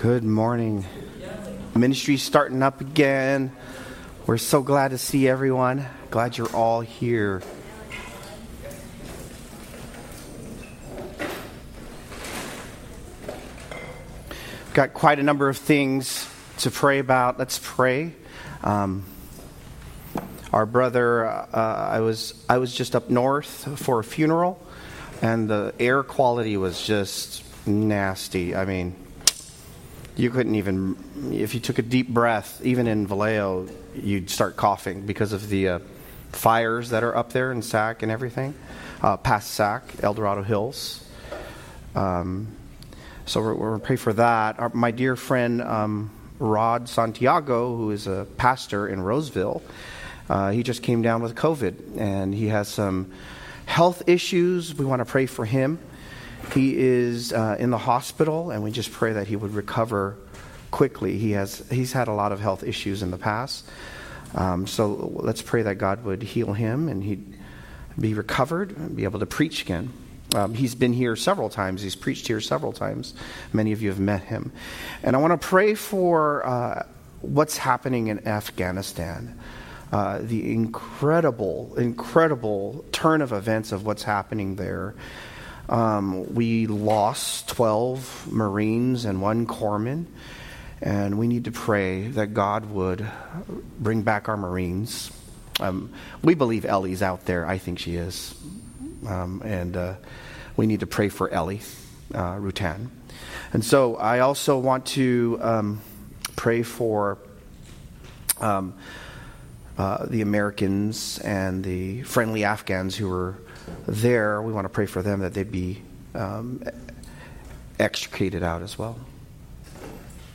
Good morning. Ministry starting up again. We're so glad to see everyone. Glad you're all here. Got quite a number of things to pray about. Let's pray. Um, our brother, uh, I was I was just up north for a funeral, and the air quality was just nasty. I mean, you couldn't even, if you took a deep breath, even in Vallejo, you'd start coughing because of the uh, fires that are up there in Sac and everything, uh, past Sac, El Dorado Hills. Um, so we're, we're pray for that. Our, my dear friend um, Rod Santiago, who is a pastor in Roseville, uh, he just came down with COVID and he has some health issues. We want to pray for him. He is uh, in the hospital, and we just pray that he would recover quickly. He has he's had a lot of health issues in the past, um, so let's pray that God would heal him and he'd be recovered and be able to preach again. Um, he's been here several times. He's preached here several times. Many of you have met him, and I want to pray for uh, what's happening in Afghanistan. Uh, the incredible, incredible turn of events of what's happening there. Um, we lost 12 Marines and one corpsman, and we need to pray that God would bring back our Marines. Um, we believe Ellie's out there. I think she is. Um, and uh, we need to pray for Ellie uh, Rutan. And so I also want to um, pray for um, uh, the Americans and the friendly Afghans who were there, we want to pray for them that they'd be um, extricated out as well.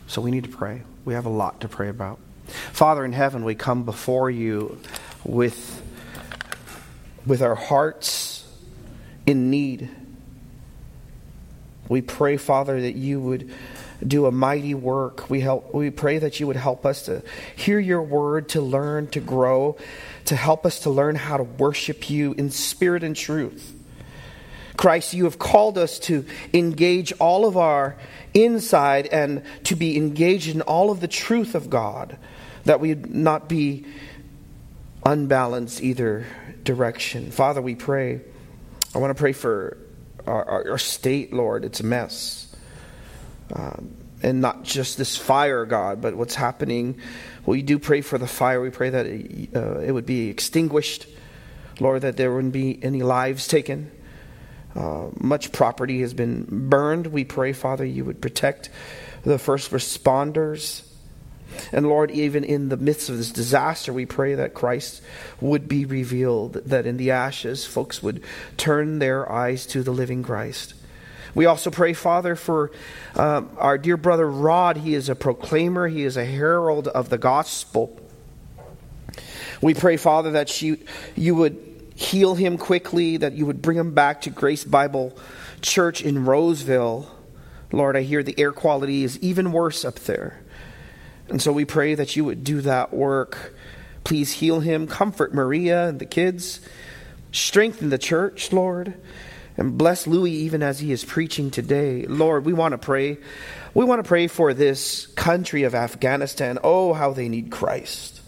So we need to pray. We have a lot to pray about. Father in heaven, we come before you with, with our hearts in need. We pray, Father, that you would do a mighty work. We help we pray that you would help us to hear your word, to learn, to grow, to help us to learn how to worship you in spirit and truth. Christ, you have called us to engage all of our inside and to be engaged in all of the truth of God, that we not be unbalanced either direction. Father, we pray. I want to pray for our, our, our state, Lord. It's a mess. Um, and not just this fire, God, but what's happening. We do pray for the fire. We pray that it, uh, it would be extinguished, Lord, that there wouldn't be any lives taken. Uh, much property has been burned. We pray, Father, you would protect the first responders. And Lord, even in the midst of this disaster, we pray that Christ would be revealed, that in the ashes, folks would turn their eyes to the living Christ. We also pray, Father, for um, our dear brother Rod. He is a proclaimer, he is a herald of the gospel. We pray, Father, that she, you would heal him quickly, that you would bring him back to Grace Bible Church in Roseville. Lord, I hear the air quality is even worse up there. And so we pray that you would do that work. Please heal him, comfort Maria and the kids, strengthen the church, Lord. And bless Louis even as he is preaching today. Lord, we want to pray. We want to pray for this country of Afghanistan. Oh, how they need Christ.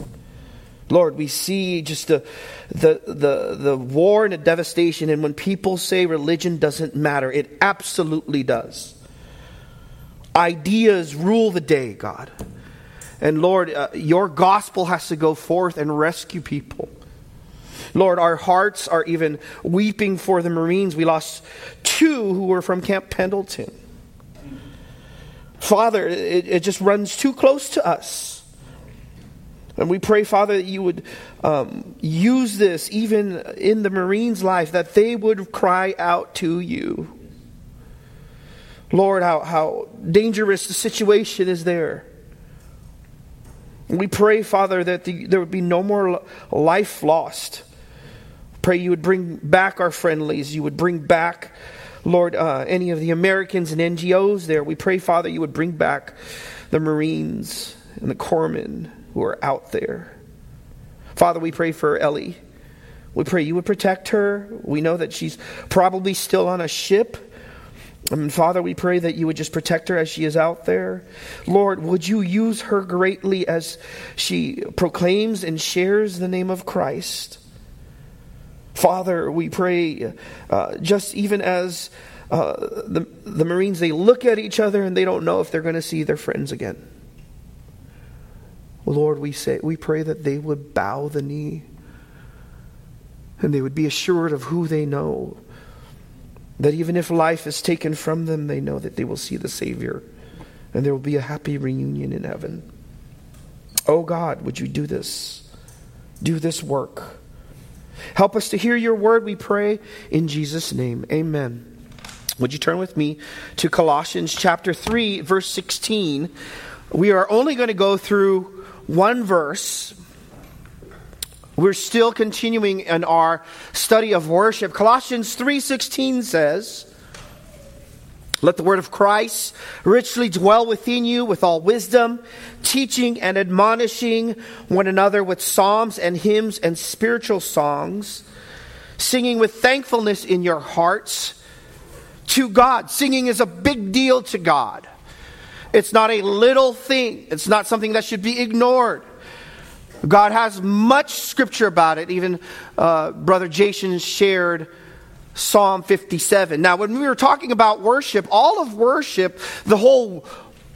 Lord, we see just the, the, the, the war and the devastation. And when people say religion doesn't matter, it absolutely does. Ideas rule the day, God. And Lord, uh, your gospel has to go forth and rescue people. Lord, our hearts are even weeping for the Marines. We lost two who were from Camp Pendleton. Father, it, it just runs too close to us. And we pray, Father, that you would um, use this even in the Marines' life, that they would cry out to you. Lord, how, how dangerous the situation is there. We pray, Father, that the, there would be no more life lost. Pray you would bring back our friendlies. You would bring back, Lord, uh, any of the Americans and NGOs there. We pray, Father, you would bring back the Marines and the corpsmen who are out there. Father, we pray for Ellie. We pray you would protect her. We know that she's probably still on a ship And Father, we pray that you would just protect her as she is out there. Lord, would you use her greatly as she proclaims and shares the name of Christ? Father, we pray uh, just even as uh, the, the Marines, they look at each other and they don't know if they're going to see their friends again. Lord, we say we pray that they would bow the knee and they would be assured of who they know. That even if life is taken from them, they know that they will see the Savior and there will be a happy reunion in heaven. Oh God, would you do this? Do this work. Help us to hear your word, we pray, in Jesus' name. Amen. Would you turn with me to Colossians chapter 3, verse 16? We are only going to go through one verse. We're still continuing in our study of worship. Colossians 3:16 says, let the word of Christ richly dwell within you with all wisdom, teaching and admonishing one another with psalms and hymns and spiritual songs, singing with thankfulness in your hearts to God. Singing is a big deal to God. It's not a little thing, it's not something that should be ignored. God has much scripture about it. Even uh, Brother Jason shared Psalm 57. Now, when we were talking about worship, all of worship, the whole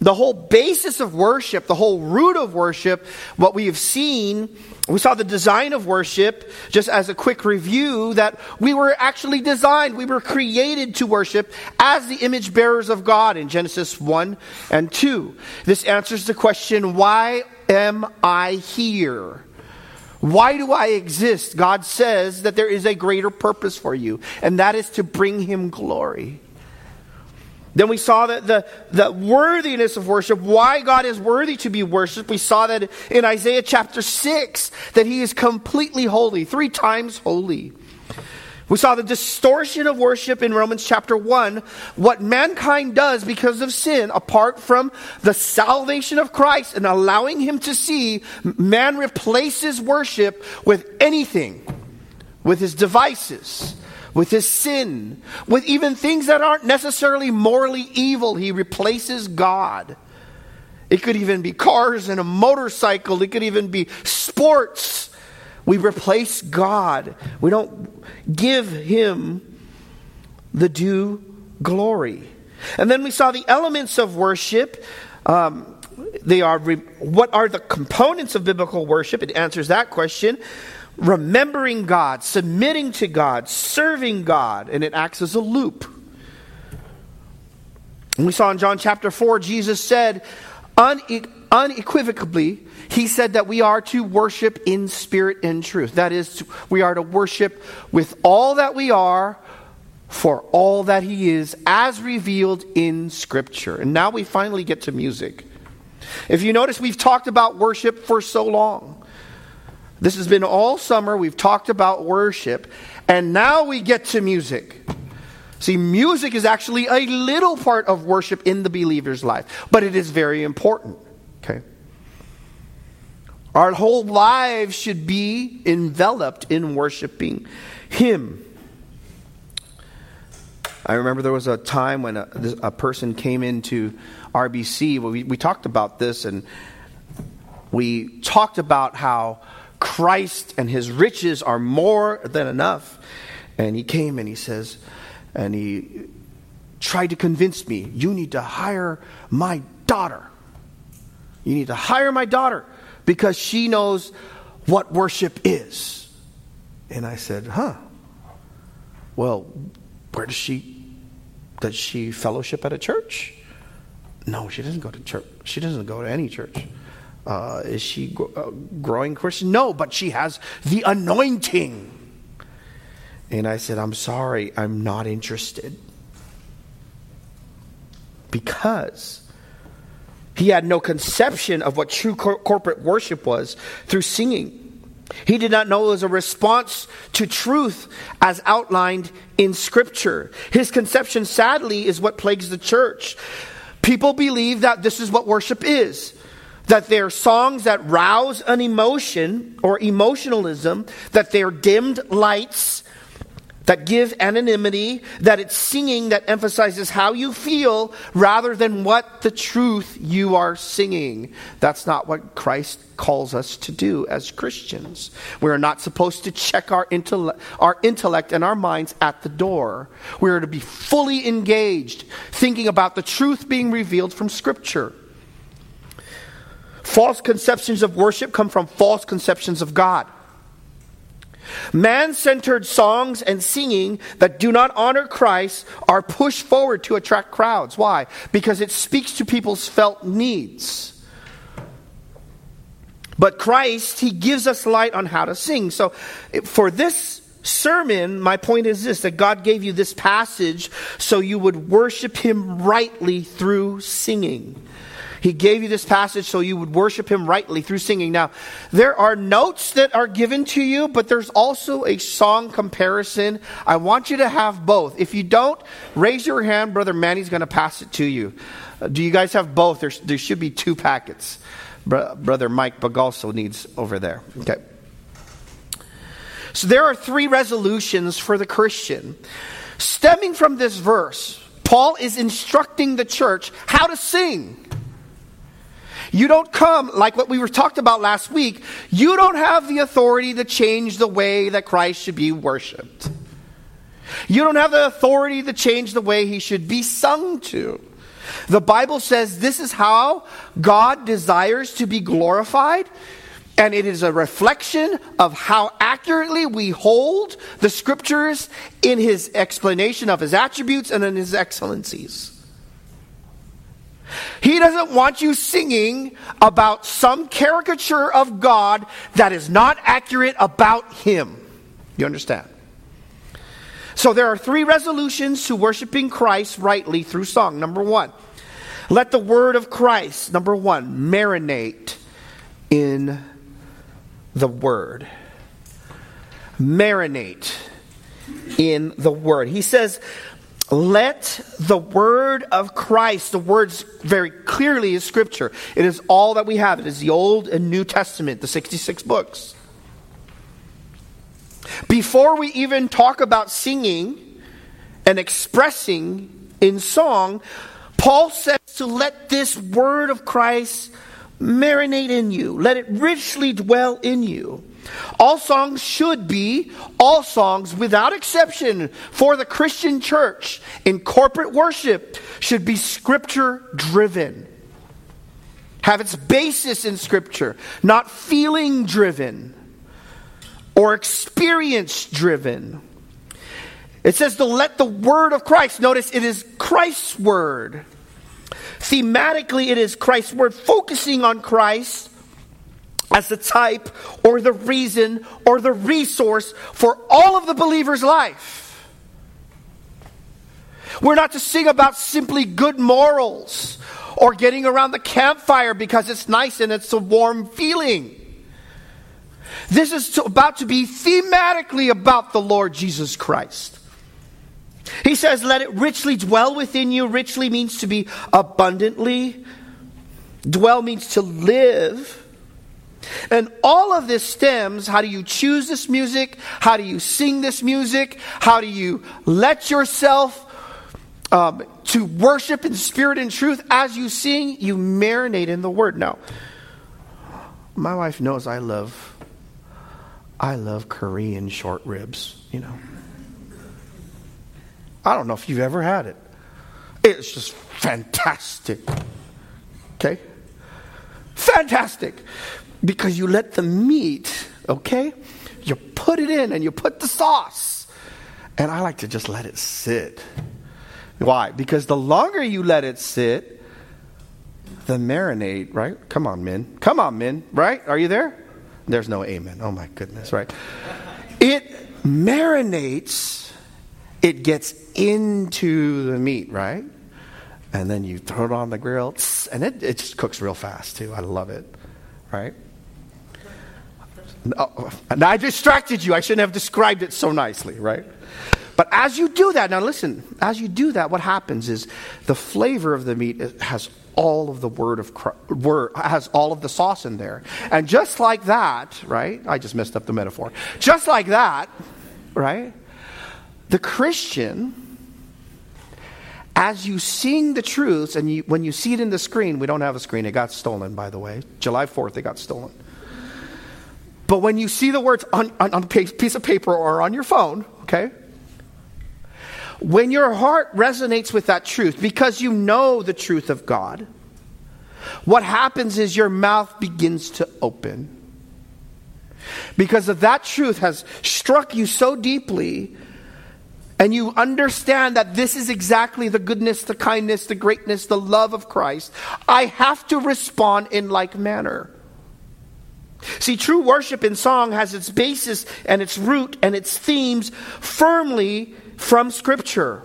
the whole basis of worship, the whole root of worship, what we have seen, we saw the design of worship, just as a quick review, that we were actually designed, we were created to worship as the image bearers of God in Genesis 1 and 2. This answers the question, why am I here? Why do I exist? God says that there is a greater purpose for you, and that is to bring Him glory. Then we saw that the, the worthiness of worship, why God is worthy to be worshiped. We saw that in Isaiah chapter 6, that He is completely holy, three times holy. We saw the distortion of worship in Romans chapter 1, what mankind does because of sin, apart from the salvation of Christ and allowing him to see, man replaces worship with anything, with his devices, with his sin, with even things that aren't necessarily morally evil. He replaces God. It could even be cars and a motorcycle, it could even be sports. We replace God. We don't give Him the due glory. And then we saw the elements of worship. Um, they are re- what are the components of biblical worship? It answers that question. Remembering God, submitting to God, serving God, and it acts as a loop. And we saw in John chapter 4, Jesus said unequivocally, he said that we are to worship in spirit and truth. That is, we are to worship with all that we are for all that He is, as revealed in Scripture. And now we finally get to music. If you notice, we've talked about worship for so long. This has been all summer. We've talked about worship. And now we get to music. See, music is actually a little part of worship in the believer's life, but it is very important. Okay? Our whole lives should be enveloped in worshiping Him. I remember there was a time when a, a person came into RBC. We, we talked about this, and we talked about how Christ and His riches are more than enough. And he came and he says, and he tried to convince me, you need to hire my daughter. You need to hire my daughter because she knows what worship is. And I said, huh. Well, where does she, does she fellowship at a church? No, she doesn't go to church. She doesn't go to any church. Uh, is she uh, growing Christian? No, but she has the anointing. And I said, I'm sorry, I'm not interested. Because he had no conception of what true cor- corporate worship was through singing. He did not know it was a response to truth as outlined in Scripture. His conception, sadly, is what plagues the church. People believe that this is what worship is that they're songs that rouse an emotion or emotionalism, that they're dimmed lights that give anonymity, that it's singing that emphasizes how you feel rather than what the truth you are singing. That's not what Christ calls us to do as Christians. We are not supposed to check our, our intellect and our minds at the door. We are to be fully engaged, thinking about the truth being revealed from Scripture. False conceptions of worship come from false conceptions of God. Man centered songs and singing that do not honor Christ are pushed forward to attract crowds. Why? Because it speaks to people's felt needs. But Christ, He gives us light on how to sing. So for this sermon, my point is this that God gave you this passage so you would worship Him rightly through singing. He gave you this passage so you would worship him rightly through singing. Now, there are notes that are given to you, but there's also a song comparison. I want you to have both. If you don't, raise your hand. Brother Manny's going to pass it to you. Uh, do you guys have both? There's, there should be two packets. Bro- Brother Mike Bagalso needs over there. Okay. So there are three resolutions for the Christian. Stemming from this verse, Paul is instructing the church how to sing. You don't come, like what we were talked about last week, you don't have the authority to change the way that Christ should be worshiped. You don't have the authority to change the way he should be sung to. The Bible says this is how God desires to be glorified, and it is a reflection of how accurately we hold the scriptures in his explanation of his attributes and in his excellencies. He doesn't want you singing about some caricature of God that is not accurate about Him. You understand? So there are three resolutions to worshiping Christ rightly through song. Number one, let the word of Christ, number one, marinate in the word. Marinate in the word. He says, let the word of Christ, the words very clearly is scripture. It is all that we have. It is the Old and New Testament, the 66 books. Before we even talk about singing and expressing in song, Paul says to let this word of Christ marinate in you, let it richly dwell in you. All songs should be, all songs without exception for the Christian church in corporate worship should be scripture driven. Have its basis in scripture, not feeling driven or experience driven. It says to let the word of Christ, notice it is Christ's word. Thematically, it is Christ's word, focusing on Christ as the type or the reason or the resource for all of the believer's life. We're not to sing about simply good morals or getting around the campfire because it's nice and it's a warm feeling. This is to, about to be thematically about the Lord Jesus Christ. He says, Let it richly dwell within you. Richly means to be abundantly. Dwell means to live. And all of this stems how do you choose this music? How do you sing this music? How do you let yourself um, to worship in spirit and truth as you sing? You marinate in the word. Now, my wife knows I love I love Korean short ribs, you know. I don't know if you've ever had it. It's just fantastic. Okay? Fantastic because you let the meat, okay? You put it in and you put the sauce. And I like to just let it sit. Why? Because the longer you let it sit, the marinade, right? Come on, men. Come on, men, right? Are you there? There's no amen. Oh my goodness, right? It marinates, it gets into the meat, right? And then you throw it on the grill, and it, it just cooks real fast too. I love it, right? Uh, and I distracted you. I shouldn't have described it so nicely, right? But as you do that, now listen, as you do that, what happens is the flavor of the meat has all of the word of Christ, word has all of the sauce in there. And just like that, right? I just messed up the metaphor. Just like that, right? The Christian, as you sing the truths, and you, when you see it in the screen, we don't have a screen, it got stolen, by the way. July 4th, it got stolen. But when you see the words on, on, on a piece of paper or on your phone, okay? When your heart resonates with that truth because you know the truth of God, what happens is your mouth begins to open. Because that truth has struck you so deeply, and you understand that this is exactly the goodness, the kindness, the greatness, the love of Christ, I have to respond in like manner. See, true worship in song has its basis and its root and its themes firmly from Scripture.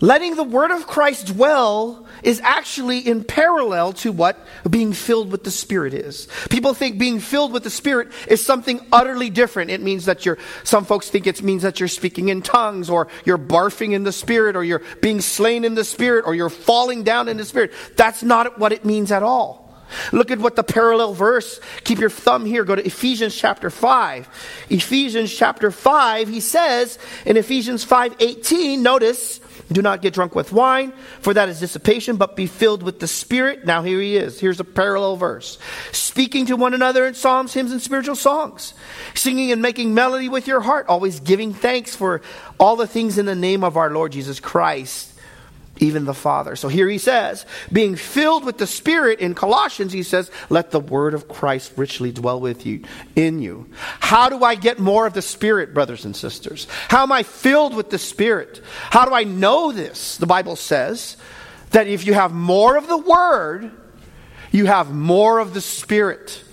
Letting the Word of Christ dwell is actually in parallel to what being filled with the Spirit is. People think being filled with the Spirit is something utterly different. It means that you're, some folks think it means that you're speaking in tongues, or you're barfing in the Spirit, or you're being slain in the Spirit, or you're falling down in the Spirit. That's not what it means at all. Look at what the parallel verse, keep your thumb here, go to Ephesians chapter 5. Ephesians chapter 5, he says in Ephesians 5 18, notice, do not get drunk with wine, for that is dissipation, but be filled with the Spirit. Now here he is. Here's a parallel verse. Speaking to one another in psalms, hymns, and spiritual songs. Singing and making melody with your heart, always giving thanks for all the things in the name of our Lord Jesus Christ even the Father. So here he says, being filled with the Spirit in Colossians, he says, let the word of Christ richly dwell with you, in you. How do I get more of the Spirit, brothers and sisters? How am I filled with the Spirit? How do I know this? The Bible says that if you have more of the word, you have more of the Spirit.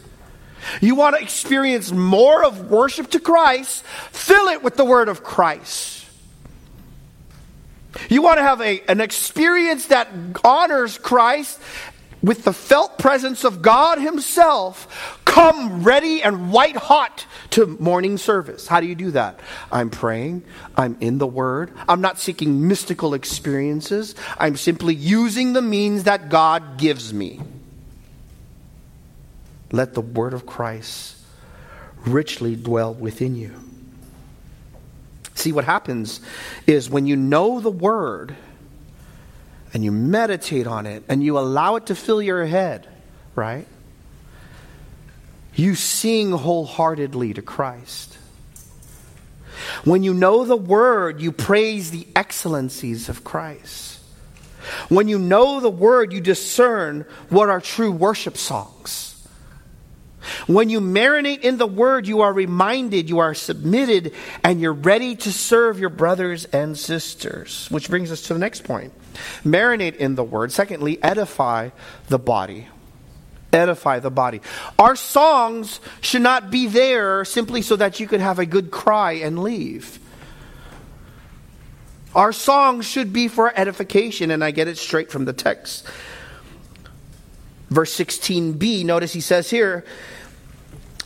You want to experience more of worship to Christ, fill it with the word of Christ. You want to have a, an experience that honors Christ with the felt presence of God Himself. Come ready and white hot to morning service. How do you do that? I'm praying. I'm in the Word. I'm not seeking mystical experiences. I'm simply using the means that God gives me. Let the Word of Christ richly dwell within you. See, what happens is when you know the word and you meditate on it and you allow it to fill your head, right? You sing wholeheartedly to Christ. When you know the word, you praise the excellencies of Christ. When you know the word, you discern what are true worship songs. When you marinate in the word, you are reminded, you are submitted, and you're ready to serve your brothers and sisters. Which brings us to the next point marinate in the word. Secondly, edify the body. Edify the body. Our songs should not be there simply so that you could have a good cry and leave. Our songs should be for edification, and I get it straight from the text. Verse 16b, notice he says here,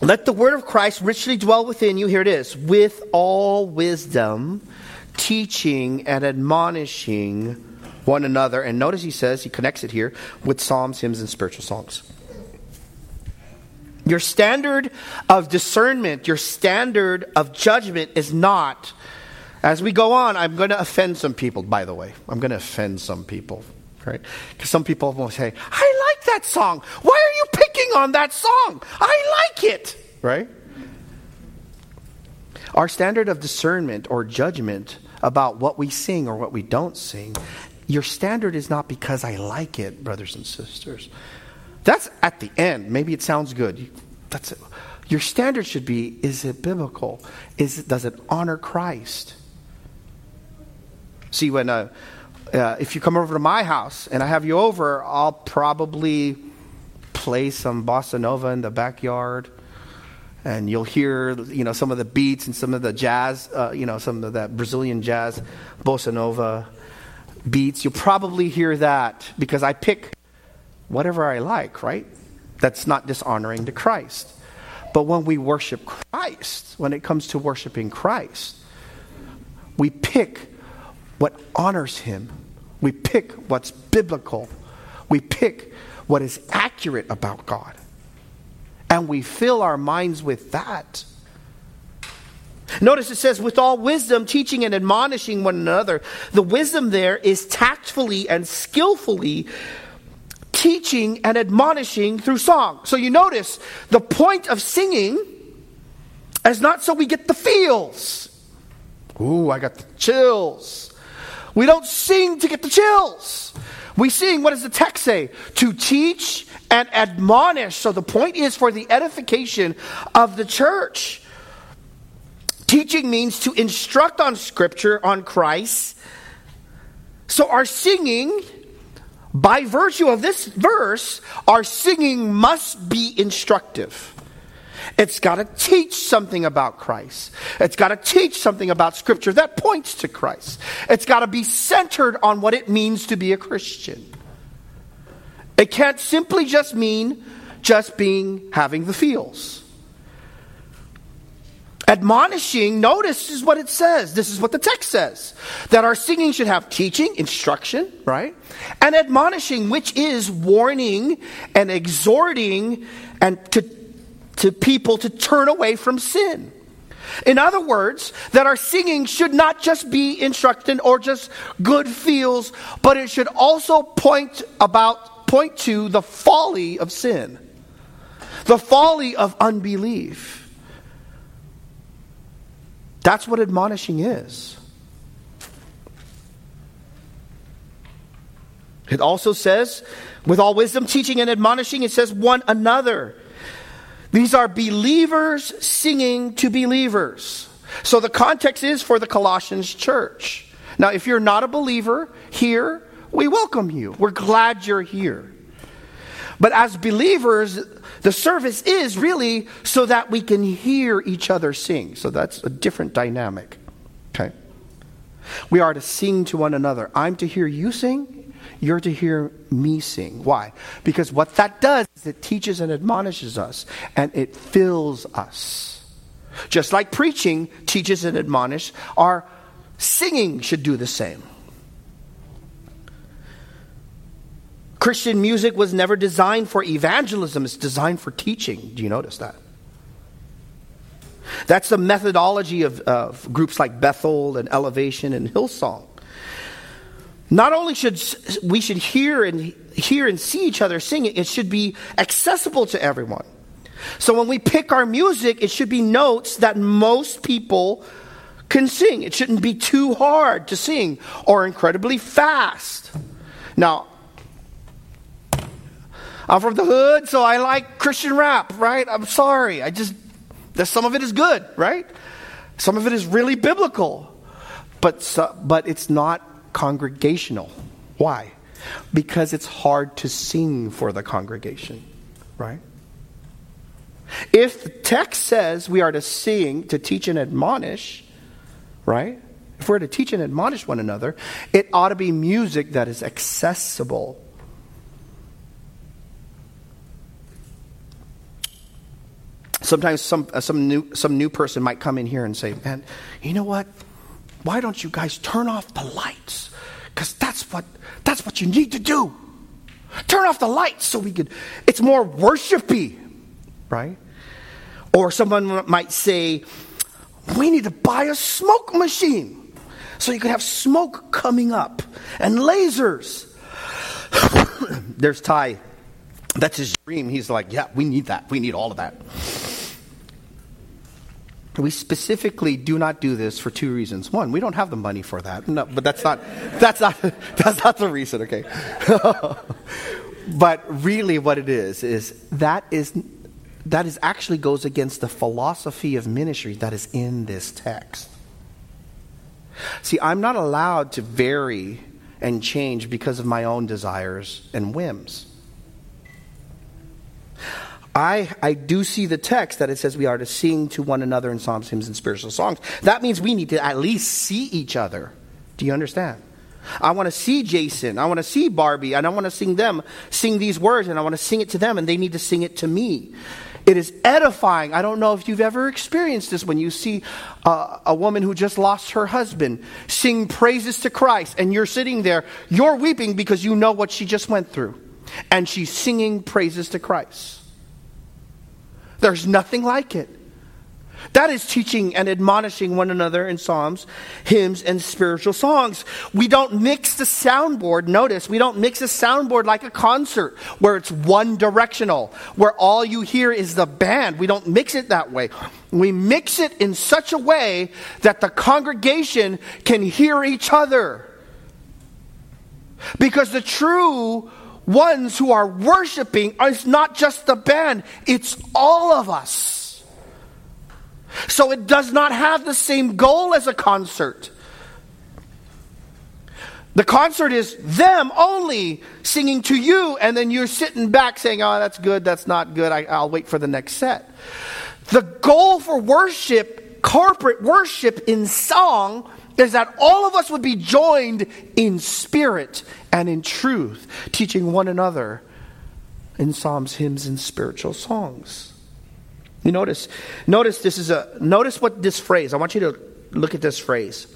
let the word of Christ richly dwell within you. Here it is with all wisdom, teaching and admonishing one another. And notice he says, he connects it here with psalms, hymns, and spiritual songs. Your standard of discernment, your standard of judgment is not, as we go on, I'm going to offend some people, by the way. I'm going to offend some people, right? Because some people will say, I like that song. Why are you picking on that song? I like it, right? Our standard of discernment or judgment about what we sing or what we don't sing, your standard is not because I like it, brothers and sisters. That's at the end. Maybe it sounds good. That's it. Your standard should be is it biblical? Is it, does it honor Christ? See, when uh, uh, if you come over to my house and I have you over, I'll probably play some bossa nova in the backyard and you'll hear you know some of the beats and some of the jazz uh, you know some of that brazilian jazz bossa nova beats. You'll probably hear that because i pick whatever i like right? That's not dishonoring to christ. But when we worship christ when it comes to worshiping christ we pick what honors him we pick what's biblical we pick what is accurate about God. And we fill our minds with that. Notice it says, with all wisdom, teaching and admonishing one another. The wisdom there is tactfully and skillfully teaching and admonishing through song. So you notice the point of singing is not so we get the feels. Ooh, I got the chills. We don't sing to get the chills. We sing, what does the text say? To teach and admonish. So the point is for the edification of the church. Teaching means to instruct on Scripture, on Christ. So our singing, by virtue of this verse, our singing must be instructive. It's got to teach something about Christ. It's got to teach something about Scripture that points to Christ. It's got to be centered on what it means to be a Christian. It can't simply just mean just being having the feels. Admonishing, notice is what it says. This is what the text says. That our singing should have teaching, instruction, right? And admonishing, which is warning and exhorting and to, to people to turn away from sin. In other words, that our singing should not just be instruction or just good feels, but it should also point about point to the folly of sin. The folly of unbelief that's what admonishing is. It also says, with all wisdom, teaching and admonishing, it says one another. These are believers singing to believers. So the context is for the Colossians church. Now, if you're not a believer here, we welcome you. We're glad you're here. But as believers, the service is really so that we can hear each other sing. So that's a different dynamic. Okay? We are to sing to one another. I'm to hear you sing, you're to hear me sing. Why? Because what that does is it teaches and admonishes us, and it fills us. Just like preaching teaches and admonishes, our singing should do the same. Christian music was never designed for evangelism, it's designed for teaching. Do you notice that? That's the methodology of, of groups like Bethel and Elevation and Hillsong. Not only should we should hear and hear and see each other sing it, it should be accessible to everyone. So when we pick our music, it should be notes that most people can sing. It shouldn't be too hard to sing or incredibly fast. Now, I'm from the hood, so I like Christian rap, right? I'm sorry. I just, that some of it is good, right? Some of it is really biblical, but, but it's not congregational. Why? Because it's hard to sing for the congregation, right? If the text says we are to sing, to teach and admonish, right? If we're to teach and admonish one another, it ought to be music that is accessible Sometimes some, uh, some, new, some new person might come in here and say, Man, you know what? Why don't you guys turn off the lights? Because that's what, that's what you need to do. Turn off the lights so we could, it's more worshipy, right? Or someone might say, We need to buy a smoke machine so you can have smoke coming up and lasers. There's Ty. That's his dream. He's like, Yeah, we need that. We need all of that. We specifically do not do this for two reasons. One, we don't have the money for that. No, but that's not that's not that's not the reason, okay? but really what it is is that is that is actually goes against the philosophy of ministry that is in this text. See, I'm not allowed to vary and change because of my own desires and whims. I, I do see the text that it says we are to sing to one another in psalms, hymns, and spiritual songs. That means we need to at least see each other. Do you understand? I want to see Jason. I want to see Barbie. And I want to sing them, sing these words, and I want to sing it to them, and they need to sing it to me. It is edifying. I don't know if you've ever experienced this when you see a woman who just lost her husband sing praises to Christ, and you're sitting there, you're weeping because you know what she just went through. And she's singing praises to Christ. There's nothing like it. That is teaching and admonishing one another in psalms, hymns, and spiritual songs. We don't mix the soundboard. Notice, we don't mix a soundboard like a concert where it's one directional, where all you hear is the band. We don't mix it that way. We mix it in such a way that the congregation can hear each other. Because the true ones who are worshiping is not just the band, it's all of us. So it does not have the same goal as a concert. The concert is them only singing to you, and then you're sitting back saying, Oh, that's good, that's not good, I, will wait for the next set. The goal for worship, corporate worship in song, is that all of us would be joined in spirit and in truth, teaching one another in psalms, hymns, and spiritual songs. You notice, notice this is a, notice what this phrase, I want you to look at this phrase.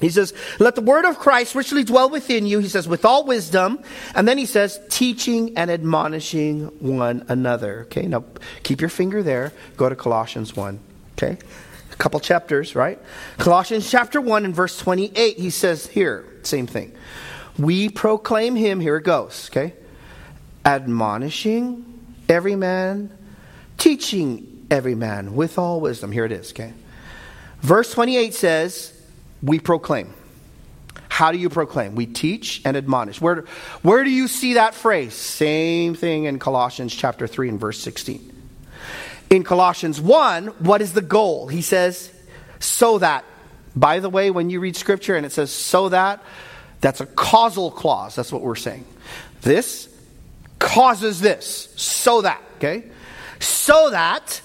He says, let the word of Christ richly dwell within you. He says, with all wisdom. And then he says, teaching and admonishing one another. Okay, now keep your finger there. Go to Colossians 1. Okay, a couple chapters, right? Colossians chapter 1 and verse 28, he says here, same thing. We proclaim him, here it goes, okay? Admonishing every man, teaching every man with all wisdom. Here it is, okay? Verse 28 says, We proclaim. How do you proclaim? We teach and admonish. Where, where do you see that phrase? Same thing in Colossians chapter 3 and verse 16. In Colossians 1, what is the goal? He says, so that. By the way, when you read scripture and it says so that, that's a causal clause. That's what we're saying. This causes this, so that, okay? So that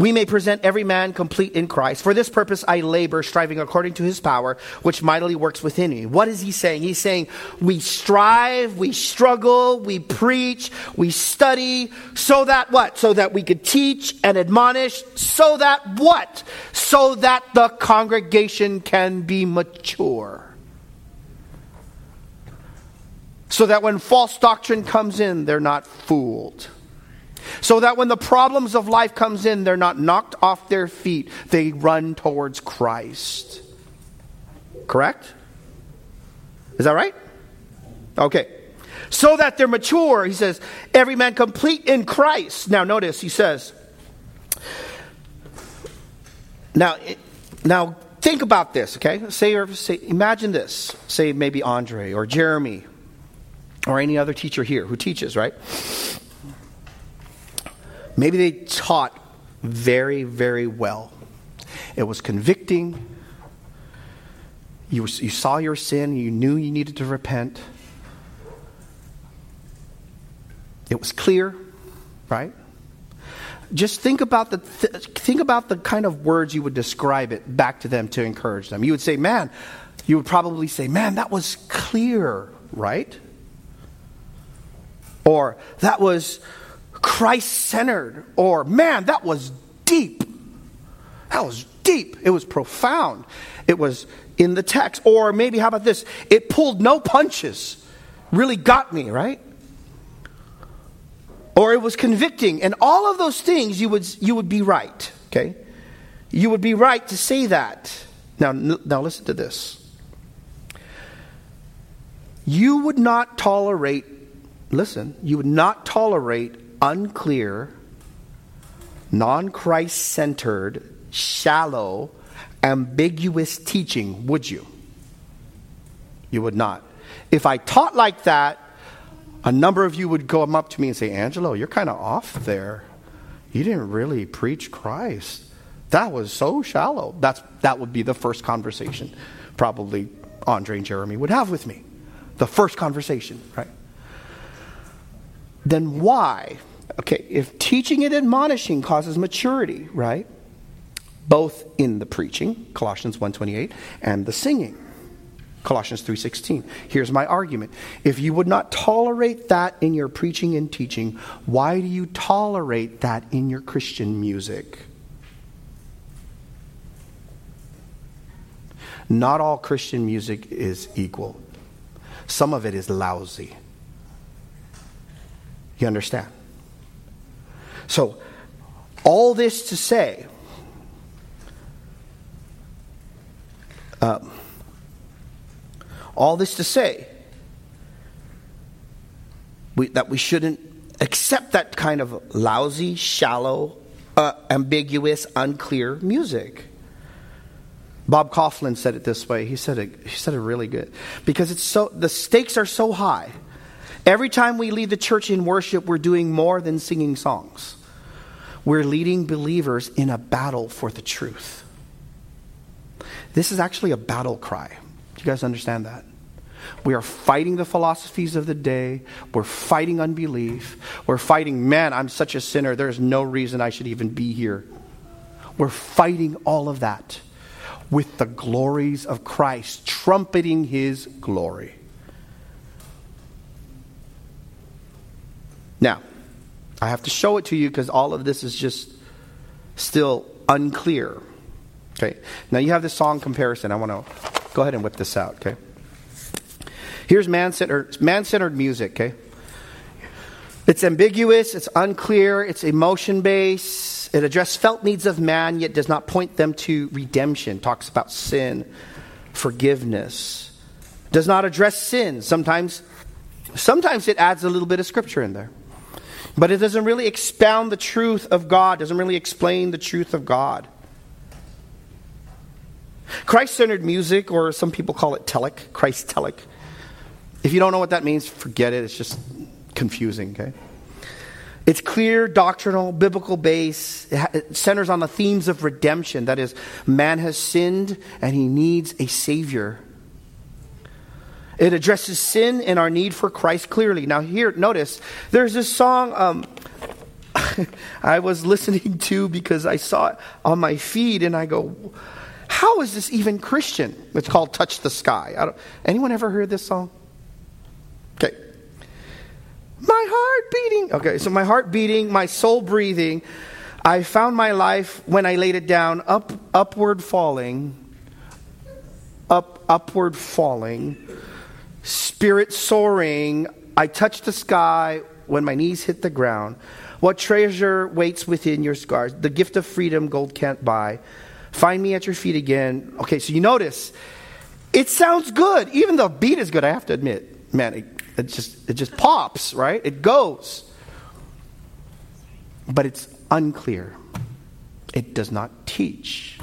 we may present every man complete in Christ. For this purpose I labor, striving according to his power, which mightily works within me. What is he saying? He's saying we strive, we struggle, we preach, we study, so that what? So that we could teach and admonish, so that what? So that the congregation can be mature. So that when false doctrine comes in, they're not fooled. So that when the problems of life comes in, they're not knocked off their feet. They run towards Christ. Correct? Is that right? Okay. So that they're mature, he says, every man complete in Christ. Now notice he says, now, now think about this, okay? Say, or say, imagine this. Say maybe Andre or Jeremy or any other teacher here who teaches, right? Maybe they taught very, very well. It was convicting. You, you saw your sin, you knew you needed to repent. It was clear, right? Just think about the th- think about the kind of words you would describe it back to them to encourage them. You would say, "Man," you would probably say, "Man, that was clear," right? Or that was Christ centered, or man, that was deep. That was deep. It was profound. It was in the text. Or maybe, how about this? It pulled no punches. Really got me, right? Or it was convicting. And all of those things, you would, you would be right, okay? You would be right to say that. Now, now listen to this. You would not tolerate, listen, you would not tolerate unclear, non Christ centered, shallow, ambiguous teaching, would you? You would not. If I taught like that, a number of you would come up to me and say, Angelo, you're kind of off there. You didn't really preach Christ. That was so shallow. That's, that would be the first conversation probably Andre and Jeremy would have with me. The first conversation, right? Then why Okay, if teaching and admonishing causes maturity, right? Both in the preaching, Colossians 1:28, and the singing, Colossians 3:16. Here's my argument. If you would not tolerate that in your preaching and teaching, why do you tolerate that in your Christian music? Not all Christian music is equal. Some of it is lousy. You understand? So, all this to say Uh, all this to say we, that we shouldn't accept that kind of lousy, shallow, uh, ambiguous, unclear music. Bob Kauflin said it this way. He said it, he said it really good. Because it's so the stakes are so high. Every time we lead the church in worship, we're doing more than singing songs. We're leading believers in a battle for the truth. This is actually a battle cry. Do you guys understand that? We are fighting the philosophies of the day. We're fighting unbelief. We're fighting, man, I'm such a sinner. There's no reason I should even be here. We're fighting all of that with the glories of Christ, trumpeting his glory. Now, I have to show it to you because all of this is just still unclear. Okay. Now you have the song comparison. I want to go ahead and whip this out, okay? Here's man centered, man centered music, okay? It's ambiguous, it's unclear, it's emotion based, it addresses felt needs of man, yet does not point them to redemption. Talks about sin, forgiveness. Does not address sin. Sometimes, sometimes it adds a little bit of scripture in there. But it doesn't really expound the truth of God, doesn't really explain the truth of God. Christ centered music, or some people call it telic, Christ telic, if you don't know what that means, forget it. It's just confusing, okay? It's clear, doctrinal, biblical base. It centers on the themes of redemption. That is, man has sinned and he needs a Savior. It addresses sin and our need for Christ clearly. Now, here, notice, there's this song um, I was listening to because I saw it on my feed and I go, how is this even Christian? It's called Touch the Sky. anyone ever heard this song? Okay. My heart beating. Okay, so my heart beating, my soul breathing. I found my life when I laid it down up upward falling. Up upward falling. Spirit soaring. I touched the sky when my knees hit the ground. What treasure waits within your scars? The gift of freedom gold can't buy. Find me at your feet again. Okay, so you notice it sounds good. Even though beat is good, I have to admit. Man, it it just it just pops, right? It goes. But it's unclear. It does not teach.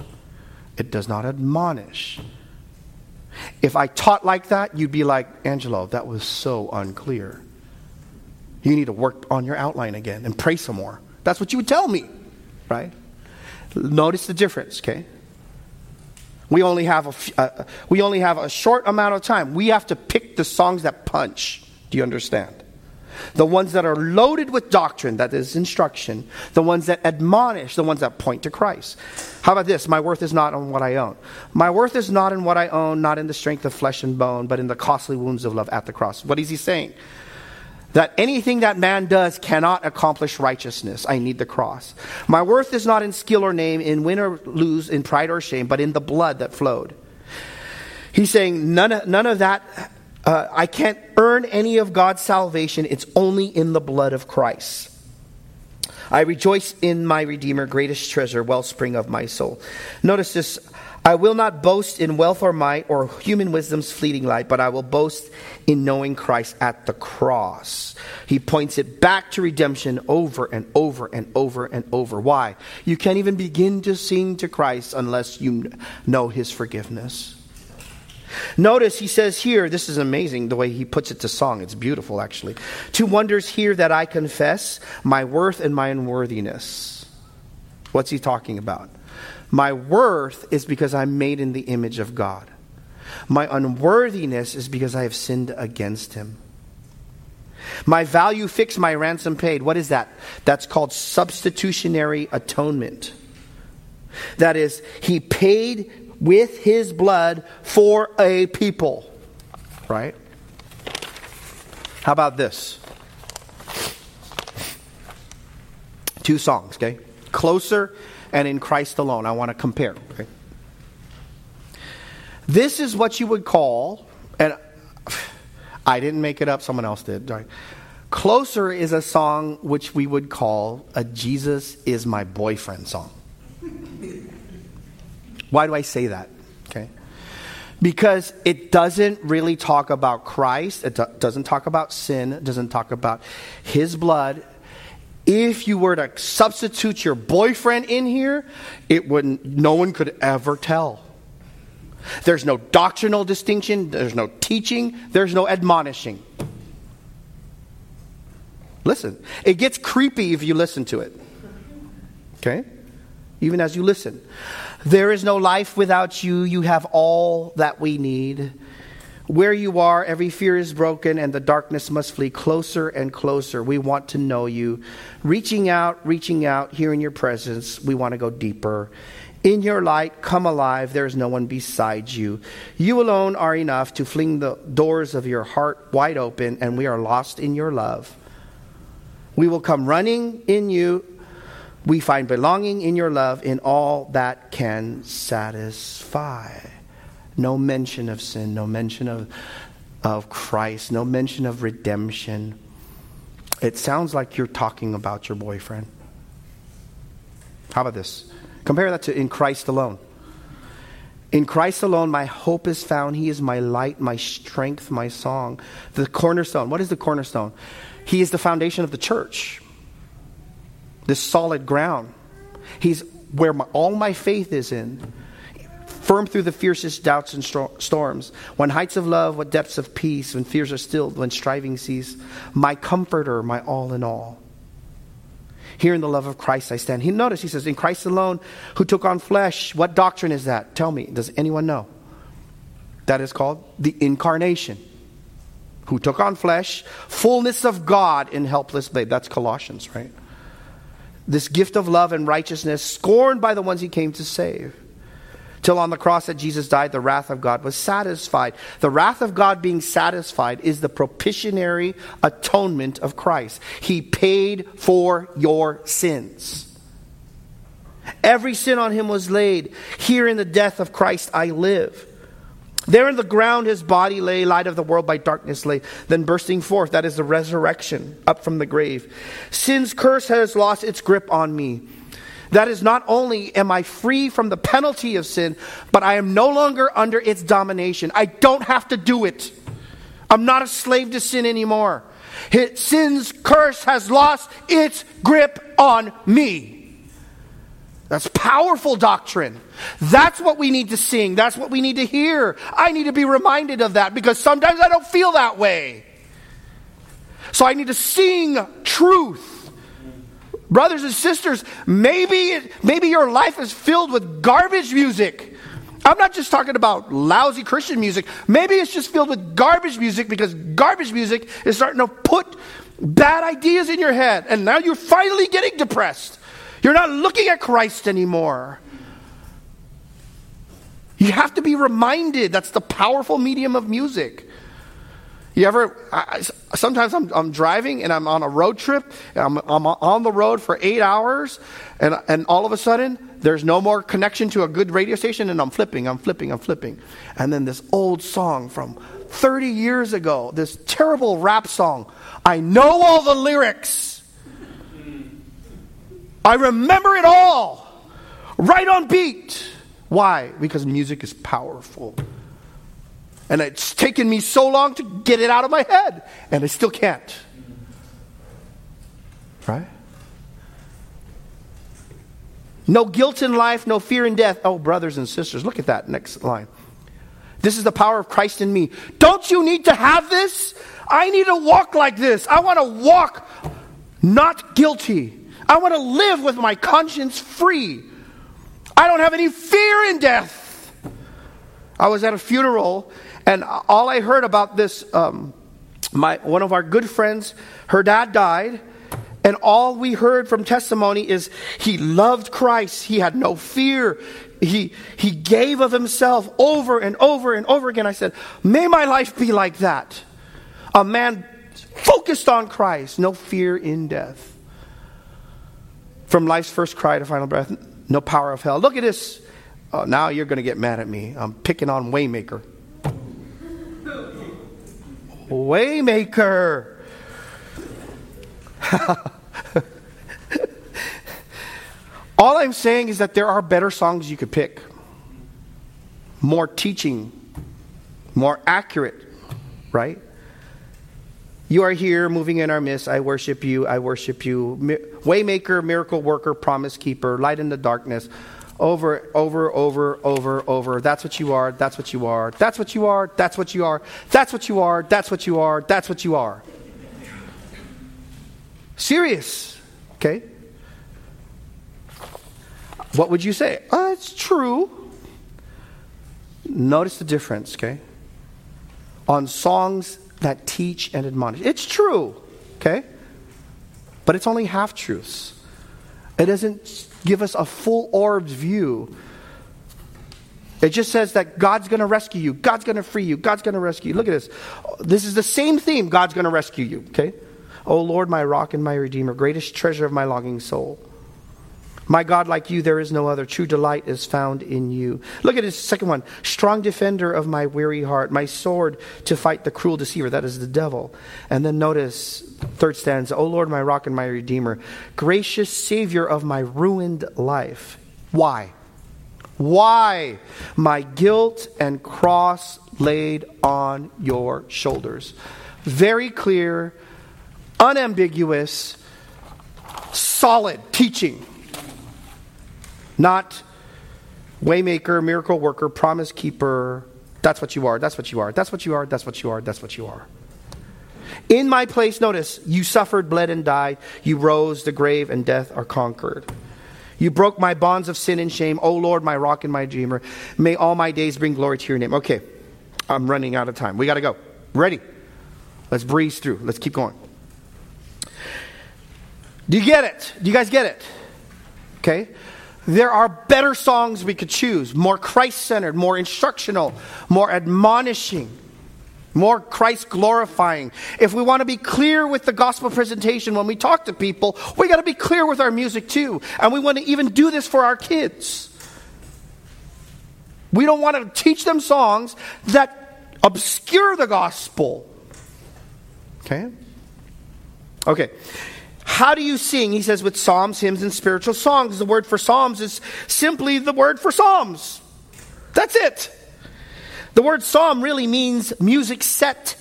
It does not admonish. If I taught like that, you'd be like, Angelo, that was so unclear. You need to work on your outline again and pray some more. That's what you would tell me, right? Notice the difference, okay? We only have a, uh, we only have a short amount of time. We have to pick the songs that punch. Do you understand? The ones that are loaded with doctrine, that is instruction. The ones that admonish, the ones that point to Christ. How about this? My worth is not on what I own. My worth is not in what I own, not in the strength of flesh and bone, but in the costly wounds of love at the cross. What is he saying? That anything that man does cannot accomplish righteousness. I need the cross. My worth is not in skill or name, in win or lose, in pride or shame, but in the blood that flowed. He's saying none of, none of that uh, I can't earn any of God's salvation. It's only in the blood of Christ. I rejoice in my Redeemer, greatest treasure, wellspring of my soul. Notice this. I will not boast in wealth or might or human wisdom's fleeting light, but I will boast in knowing Christ at the cross. He points it back to redemption over and over and over and over. Why? You can't even begin to sing to Christ unless you know his forgiveness. Notice he says here, this is amazing the way he puts it to song. It's beautiful, actually. Two wonders here that I confess my worth and my unworthiness. What's he talking about? My worth is because I'm made in the image of God. My unworthiness is because I have sinned against him. My value fixed, my ransom paid. What is that? That's called substitutionary atonement. That is, he paid with his blood for a people. Right? How about this? Two songs, okay? Closer and in Christ alone. I want to compare, okay? This is what you would call, and I didn't make it up, someone else did. Closer is a song which we would call a Jesus is my boyfriend song. Why do I say that? Okay. because it doesn't really talk about Christ, it do- doesn't talk about sin, it doesn't talk about his blood. If you were to substitute your boyfriend in here, it wouldn't no one could ever tell. There's no doctrinal distinction, there's no teaching, there's no admonishing. Listen, it gets creepy if you listen to it. Okay? Even as you listen. There is no life without you. You have all that we need. Where you are, every fear is broken, and the darkness must flee closer and closer. We want to know you. Reaching out, reaching out, here in your presence, we want to go deeper. In your light, come alive. There is no one beside you. You alone are enough to fling the doors of your heart wide open, and we are lost in your love. We will come running in you. We find belonging in your love in all that can satisfy. No mention of sin, no mention of, of Christ, no mention of redemption. It sounds like you're talking about your boyfriend. How about this? Compare that to in Christ alone. In Christ alone, my hope is found. He is my light, my strength, my song. The cornerstone. What is the cornerstone? He is the foundation of the church, this solid ground. He's where my, all my faith is in, firm through the fiercest doubts and storms. When heights of love, what depths of peace, when fears are stilled, when striving cease. My comforter, my all in all. Here in the love of Christ I stand. He notice he says, In Christ alone, who took on flesh. What doctrine is that? Tell me. Does anyone know? That is called the incarnation who took on flesh, fullness of God in helpless babe. That's Colossians, right? This gift of love and righteousness, scorned by the ones he came to save. Till on the cross that Jesus died, the wrath of God was satisfied. The wrath of God being satisfied is the propitiatory atonement of Christ. He paid for your sins. Every sin on him was laid. Here in the death of Christ I live. There in the ground his body lay, light of the world by darkness lay. Then bursting forth, that is the resurrection, up from the grave. Sin's curse has lost its grip on me. That is not only am I free from the penalty of sin, but I am no longer under its domination. I don't have to do it. I'm not a slave to sin anymore. Sin's curse has lost its grip on me. That's powerful doctrine. That's what we need to sing. That's what we need to hear. I need to be reminded of that because sometimes I don't feel that way. So I need to sing truth. Brothers and sisters, maybe, maybe your life is filled with garbage music. I'm not just talking about lousy Christian music. Maybe it's just filled with garbage music because garbage music is starting to put bad ideas in your head. And now you're finally getting depressed. You're not looking at Christ anymore. You have to be reminded that's the powerful medium of music. You ever, I, sometimes I'm, I'm, driving and I'm on a road trip, I'm, I'm, on the road for eight hours, and, and all of a sudden, there's no more connection to a good radio station, and I'm flipping, I'm flipping, I'm flipping. And then this old song from 30 years ago, this terrible rap song, I know all the lyrics. I remember it all, right on beat. Why? Because music is powerful. And it's taken me so long to get it out of my head, and I still can't. Right? No guilt in life, no fear in death. Oh, brothers and sisters, look at that next line. This is the power of Christ in me. Don't you need to have this? I need to walk like this. I want to walk not guilty. I want to live with my conscience free. I don't have any fear in death. I was at a funeral, and all I heard about this, um, my, one of our good friends, her dad died, and all we heard from testimony is he loved Christ. He had no fear. He, he gave of himself over and over and over again. I said, May my life be like that. A man focused on Christ, no fear in death. From life's first cry to final breath, no power of hell. Look at this. Oh, now you're going to get mad at me. I'm picking on Waymaker. Waymaker. All I'm saying is that there are better songs you could pick, more teaching more accurate, right? You are here, moving in our midst. I worship you. I worship you. Waymaker, miracle worker, promise keeper, light in the darkness. Over, over, over, over, over. That's what you are. That's what you are. That's what you are. That's what you are. That's what you are. That's what you are. That's what you are. Serious. Okay? What would you say? Uh, it's true. Notice the difference, okay? On songs that teach and admonish. It's true, okay? But it's only half truths. It doesn't give us a full orbed view. It just says that God's going to rescue you. God's going to free you. God's going to rescue you. Look at this. This is the same theme. God's going to rescue you, okay? Oh Lord, my rock and my redeemer, greatest treasure of my longing soul. My God, like you, there is no other. True delight is found in you. Look at his second one. Strong defender of my weary heart, my sword to fight the cruel deceiver. That is the devil. And then notice, third stanza. O Lord, my rock and my redeemer, gracious savior of my ruined life. Why? Why? My guilt and cross laid on your shoulders. Very clear, unambiguous, solid teaching not waymaker, miracle worker, promise keeper. That's what you are. That's what you are. That's what you are. That's what you are. That's what you are. In my place, notice, you suffered, bled, and died. You rose, the grave and death are conquered. You broke my bonds of sin and shame. O Lord, my rock and my dreamer. May all my days bring glory to your name. Okay, I'm running out of time. We got to go. Ready? Let's breeze through. Let's keep going. Do you get it? Do you guys get it? Okay. There are better songs we could choose, more Christ centered, more instructional, more admonishing, more Christ glorifying. If we want to be clear with the gospel presentation when we talk to people, we got to be clear with our music too. And we want to even do this for our kids. We don't want to teach them songs that obscure the gospel. Okay? Okay. How do you sing? He says, with psalms, hymns, and spiritual songs. The word for psalms is simply the word for psalms. That's it. The word psalm really means music set,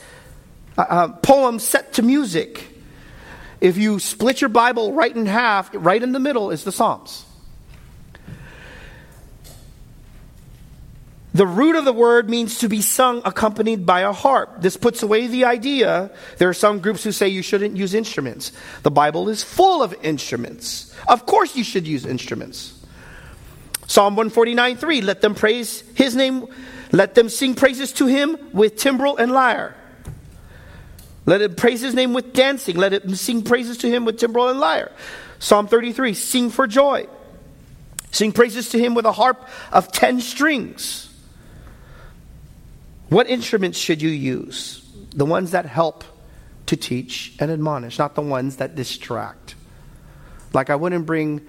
uh, uh, poem set to music. If you split your Bible right in half, right in the middle is the Psalms. The root of the word means to be sung accompanied by a harp. This puts away the idea. There are some groups who say you shouldn't use instruments. The Bible is full of instruments. Of course, you should use instruments. Psalm 149 3 Let them praise his name, let them sing praises to him with timbrel and lyre. Let it praise his name with dancing. Let it sing praises to him with timbrel and lyre. Psalm 33 Sing for joy. Sing praises to him with a harp of ten strings. What instruments should you use? The ones that help to teach and admonish, not the ones that distract. Like, I wouldn't bring,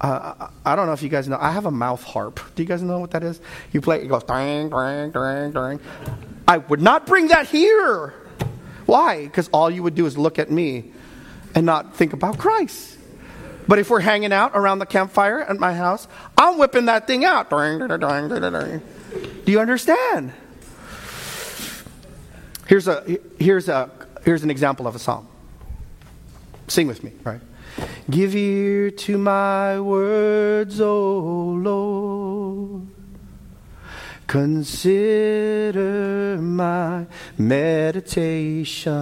uh, I don't know if you guys know, I have a mouth harp. Do you guys know what that is? You play, it goes, dang, dang, dang, dang. I would not bring that here. Why? Because all you would do is look at me and not think about Christ. But if we're hanging out around the campfire at my house, I'm whipping that thing out. Do you understand? Here's, a, here's, a, here's an example of a psalm. Sing with me, right? Give ear to my words, O Lord. Consider my meditation.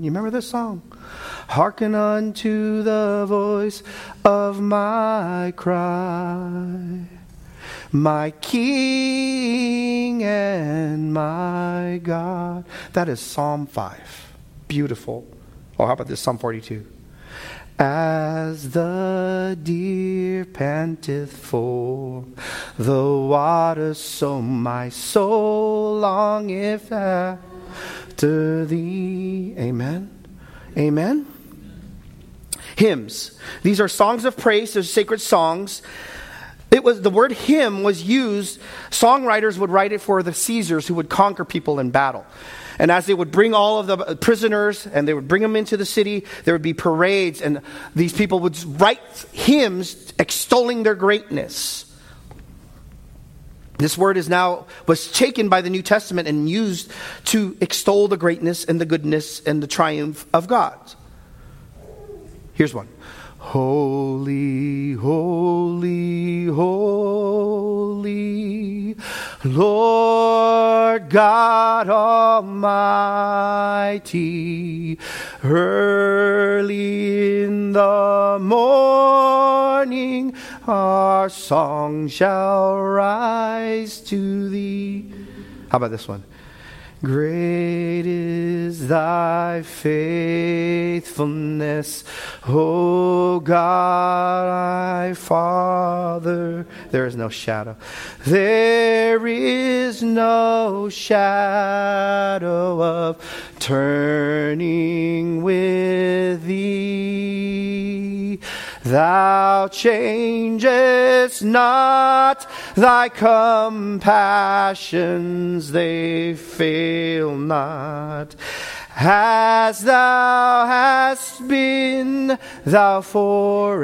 You remember this song? Hearken unto the voice of my cry my King and my God. That is Psalm 5. Beautiful. Oh, how about this? Psalm 42. As the deer panteth for the water, so my soul longeth after thee. Amen. Amen. Hymns. These are songs of praise, they're sacred songs it was the word hymn was used. Songwriters would write it for the Caesars who would conquer people in battle. And as they would bring all of the uh, prisoners and they would bring them into the city, there would be parades, and these people would write hymns extolling their greatness. This word is now was taken by the New Testament and used to extol the greatness and the goodness and the triumph of God. Here's one. Holy, holy, holy, Lord God Almighty, early in the morning our song shall rise to thee. How about this one? Great is thy faithfulness, O God, my Father. There is no shadow. There is no shadow of turning with thee. Thou changest not thy compassions, they fail not. As thou hast been, thou forever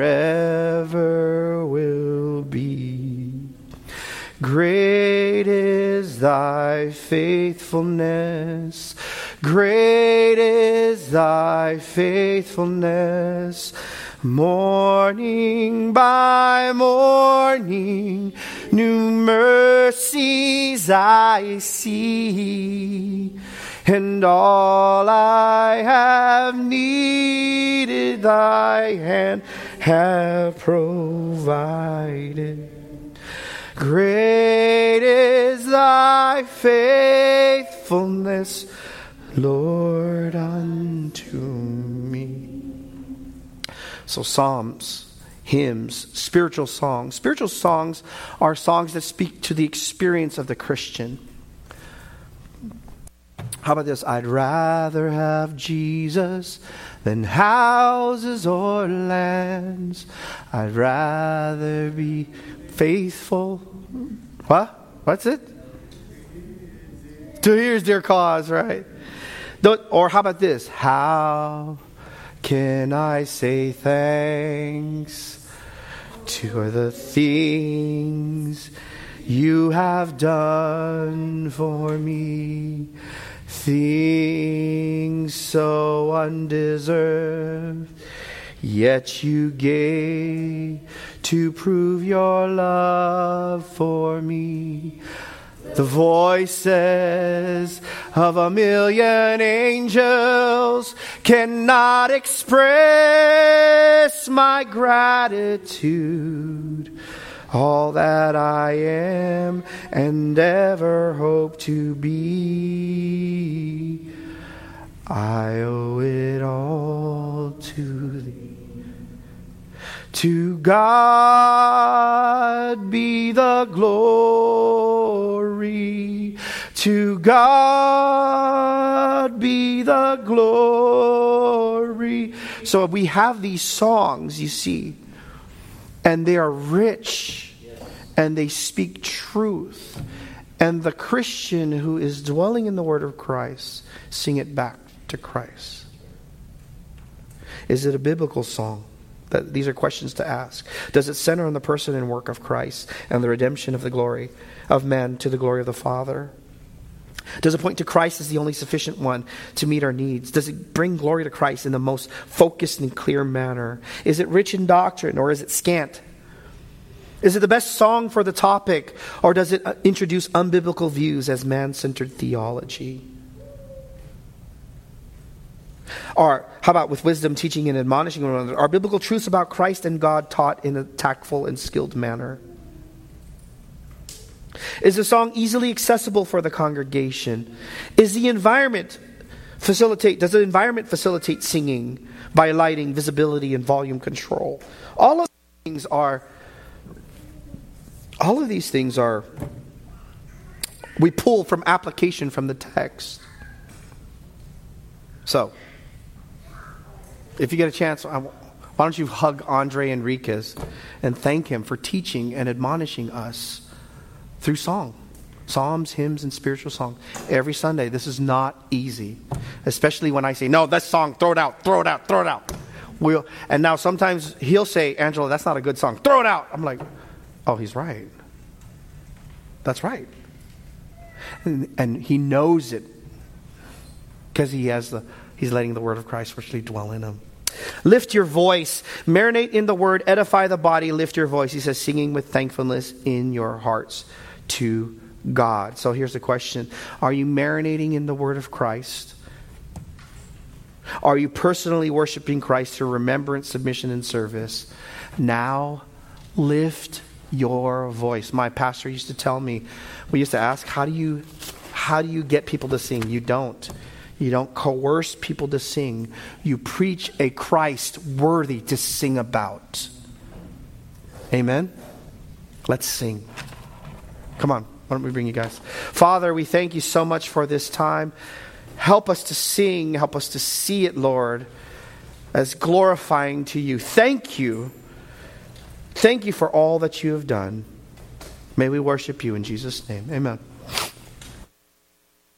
will be. Great is thy faithfulness. Great is thy faithfulness. Morning by morning, new mercies I see. And all I have needed, thy hand have provided. Great is thy faithfulness, Lord, unto me. So, Psalms, hymns, spiritual songs. Spiritual songs are songs that speak to the experience of the Christian. How about this? I'd rather have Jesus than houses or lands. I'd rather be faithful. What? What's it? To here's dear cause, right? Or how about this? How can I say thanks to the things you have done for me? Things so undeserved, yet you gave to prove your love for me the voices of a million angels cannot express my gratitude. All that I am and ever hope to be, I owe it all to thee. To God be the glory. To God be the glory. So we have these songs, you see, and they are rich and they speak truth. And the Christian who is dwelling in the Word of Christ, sing it back to Christ. Is it a biblical song? That these are questions to ask. Does it center on the person and work of Christ and the redemption of the glory of men to the glory of the Father? Does it point to Christ as the only sufficient one to meet our needs? Does it bring glory to Christ in the most focused and clear manner? Is it rich in doctrine or is it scant? Is it the best song for the topic or does it uh, introduce unbiblical views as man centered theology? Or how about with wisdom, teaching, and admonishing one another? Are biblical truths about Christ and God taught in a tactful and skilled manner? Is the song easily accessible for the congregation? Is the environment facilitate does the environment facilitate singing by lighting, visibility, and volume control? All of these things are all of these things are we pull from application from the text. So, if you get a chance, why don't you hug Andre Enriquez and thank him for teaching and admonishing us through song? Psalms, hymns, and spiritual song. Every Sunday. This is not easy. Especially when I say, no, that song, throw it out, throw it out, throw it out. We'll, and now sometimes he'll say, Angelo, that's not a good song. Throw it out. I'm like, oh, he's right. That's right. And, and he knows it because he has the he's letting the word of Christ richly dwell in him. Lift your voice, marinate in the word, edify the body, lift your voice. He says, singing with thankfulness in your hearts to God. So here's the question Are you marinating in the word of Christ? Are you personally worshiping Christ through remembrance, submission, and service? Now lift your voice. My pastor used to tell me, we used to ask, how do you how do you get people to sing? You don't. You don't coerce people to sing. You preach a Christ worthy to sing about. Amen? Let's sing. Come on. Why don't we bring you guys? Father, we thank you so much for this time. Help us to sing. Help us to see it, Lord, as glorifying to you. Thank you. Thank you for all that you have done. May we worship you in Jesus' name. Amen.